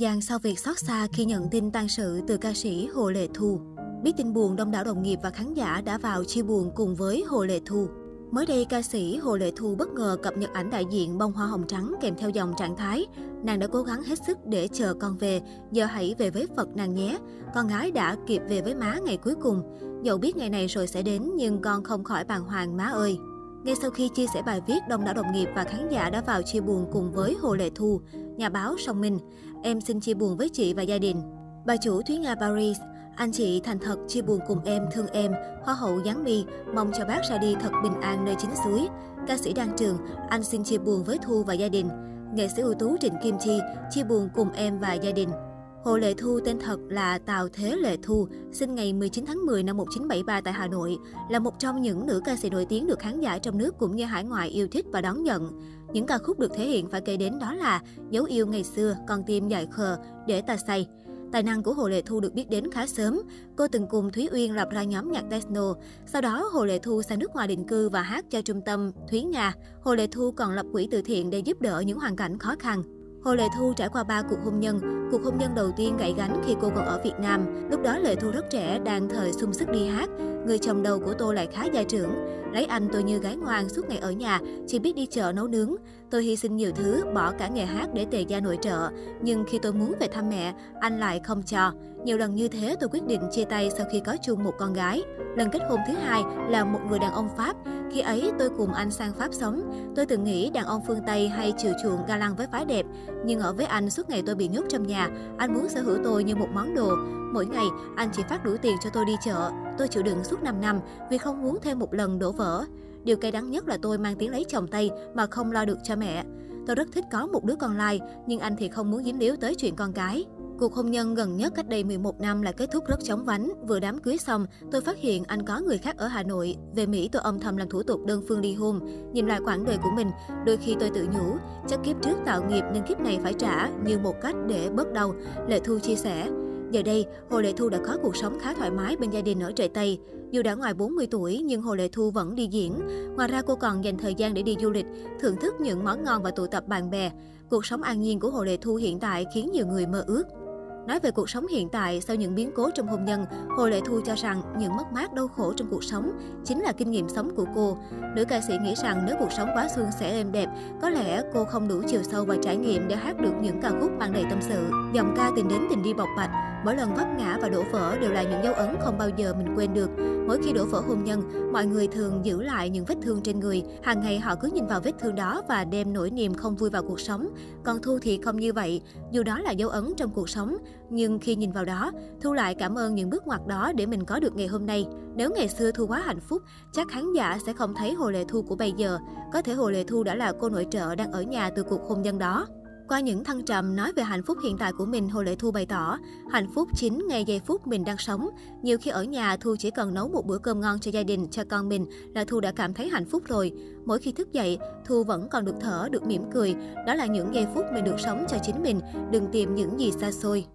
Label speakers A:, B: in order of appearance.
A: Giang sau việc xót xa khi nhận tin tan sự từ ca sĩ Hồ Lệ Thu. Biết tin buồn, đông đảo đồng nghiệp và khán giả đã vào chia buồn cùng với Hồ Lệ Thu. Mới đây, ca sĩ Hồ Lệ Thu bất ngờ cập nhật ảnh đại diện bông hoa hồng trắng kèm theo dòng trạng thái. Nàng đã cố gắng hết sức để chờ con về, giờ hãy về với Phật nàng nhé. Con gái đã kịp về với má ngày cuối cùng. Dẫu biết ngày này rồi sẽ đến nhưng con không khỏi bàng hoàng má ơi. Ngay sau khi chia sẻ bài viết, đông đảo đồng nghiệp và khán giả đã vào chia buồn cùng với Hồ Lệ Thu. Nhà báo Song Minh, em xin chia buồn với chị và gia đình. Bà chủ Thúy Nga Paris, anh chị thành thật chia buồn cùng em, thương em, hoa hậu Giáng My, mong cho bác ra đi thật bình an nơi chính suối. Ca sĩ Đan Trường, anh xin chia buồn với Thu và gia đình. Nghệ sĩ ưu tú Trịnh Kim Chi, chia buồn cùng em và gia đình. Hồ Lệ Thu tên thật là Tào Thế Lệ Thu, sinh ngày 19 tháng 10 năm 1973 tại Hà Nội, là một trong những nữ ca sĩ nổi tiếng được khán giả trong nước cũng như hải ngoại yêu thích và đón nhận. Những ca khúc được thể hiện phải kể đến đó là Dấu yêu ngày xưa, Con tim dại khờ, Để ta say. Tài năng của Hồ Lệ Thu được biết đến khá sớm. Cô từng cùng Thúy Uyên lập ra nhóm nhạc techno. Sau đó, Hồ Lệ Thu sang nước ngoài định cư và hát cho trung tâm Thúy Nga. Hồ Lệ Thu còn lập quỹ từ thiện để giúp đỡ những hoàn cảnh khó khăn. Hồ Lệ Thu trải qua 3 cuộc hôn nhân. Cuộc hôn nhân đầu tiên gãy gánh khi cô còn ở Việt Nam. Lúc đó Lệ Thu rất trẻ, đang thời sung sức đi hát. Người chồng đầu của tôi lại khá gia trưởng. Lấy anh tôi như gái ngoan suốt ngày ở nhà, chỉ biết đi chợ nấu nướng. Tôi hy sinh nhiều thứ, bỏ cả nghề hát để tề gia nội trợ. Nhưng khi tôi muốn về thăm mẹ, anh lại không cho. Nhiều lần như thế tôi quyết định chia tay sau khi có chung một con gái. Lần kết hôn thứ hai là một người đàn ông Pháp. Khi ấy tôi cùng anh sang Pháp sống. Tôi từng nghĩ đàn ông phương Tây hay chiều chuộng ga lăng với phái đẹp. Nhưng ở với anh suốt ngày tôi bị nhốt trong nhà. Anh muốn sở hữu tôi như một món đồ. Mỗi ngày anh chỉ phát đủ tiền cho tôi đi chợ. Tôi chịu đựng suốt 5 năm vì không muốn thêm một lần đổ vỡ. Điều cay đắng nhất là tôi mang tiếng lấy chồng Tây mà không lo được cho mẹ. Tôi rất thích có một đứa con lai, nhưng anh thì không muốn dính líu tới chuyện con cái. Cuộc hôn nhân gần nhất cách đây 11 năm là kết thúc rất chóng vánh. Vừa đám cưới xong, tôi phát hiện anh có người khác ở Hà Nội. Về Mỹ tôi âm thầm làm thủ tục đơn phương ly hôn. Nhìn lại quãng đời của mình, đôi khi tôi tự nhủ, chắc kiếp trước tạo nghiệp nên kiếp này phải trả như một cách để bớt đau. Lệ Thu chia sẻ. Giờ đây, Hồ Lệ Thu đã có cuộc sống khá thoải mái bên gia đình ở trời Tây. Dù đã ngoài 40 tuổi nhưng Hồ Lệ Thu vẫn đi diễn. Ngoài ra cô còn dành thời gian để đi du lịch, thưởng thức những món ngon và tụ tập bạn bè. Cuộc sống an nhiên của Hồ Lệ Thu hiện tại khiến nhiều người mơ ước. Nói về cuộc sống hiện tại sau những biến cố trong hôn nhân, Hồ Lệ Thu cho rằng những mất mát đau khổ trong cuộc sống chính là kinh nghiệm sống của cô. Nữ ca sĩ nghĩ rằng nếu cuộc sống quá suôn sẻ êm đẹp, có lẽ cô không đủ chiều sâu và trải nghiệm để hát được những ca khúc mang đầy tâm sự. Dòng ca tình đến tình đi bộc bạch, mỗi lần vấp ngã và đổ vỡ đều là những dấu ấn không bao giờ mình quên được. Mỗi khi đổ vỡ hôn nhân, mọi người thường giữ lại những vết thương trên người. Hàng ngày họ cứ nhìn vào vết thương đó và đem nỗi niềm không vui vào cuộc sống. Còn Thu thì không như vậy, dù đó là dấu ấn trong cuộc sống, nhưng khi nhìn vào đó, Thu lại cảm ơn những bước ngoặt đó để mình có được ngày hôm nay. Nếu ngày xưa Thu quá hạnh phúc, chắc khán giả sẽ không thấy Hồ Lệ Thu của bây giờ. Có thể Hồ Lệ Thu đã là cô nội trợ đang ở nhà từ cuộc hôn nhân đó. Qua những thăng trầm nói về hạnh phúc hiện tại của mình, Hồ Lệ Thu bày tỏ, hạnh phúc chính ngay giây phút mình đang sống. Nhiều khi ở nhà, Thu chỉ cần nấu một bữa cơm ngon cho gia đình, cho con mình là Thu đã cảm thấy hạnh phúc rồi. Mỗi khi thức dậy, Thu vẫn còn được thở, được mỉm cười. Đó là những giây phút mình được sống cho chính mình, đừng tìm những gì xa xôi.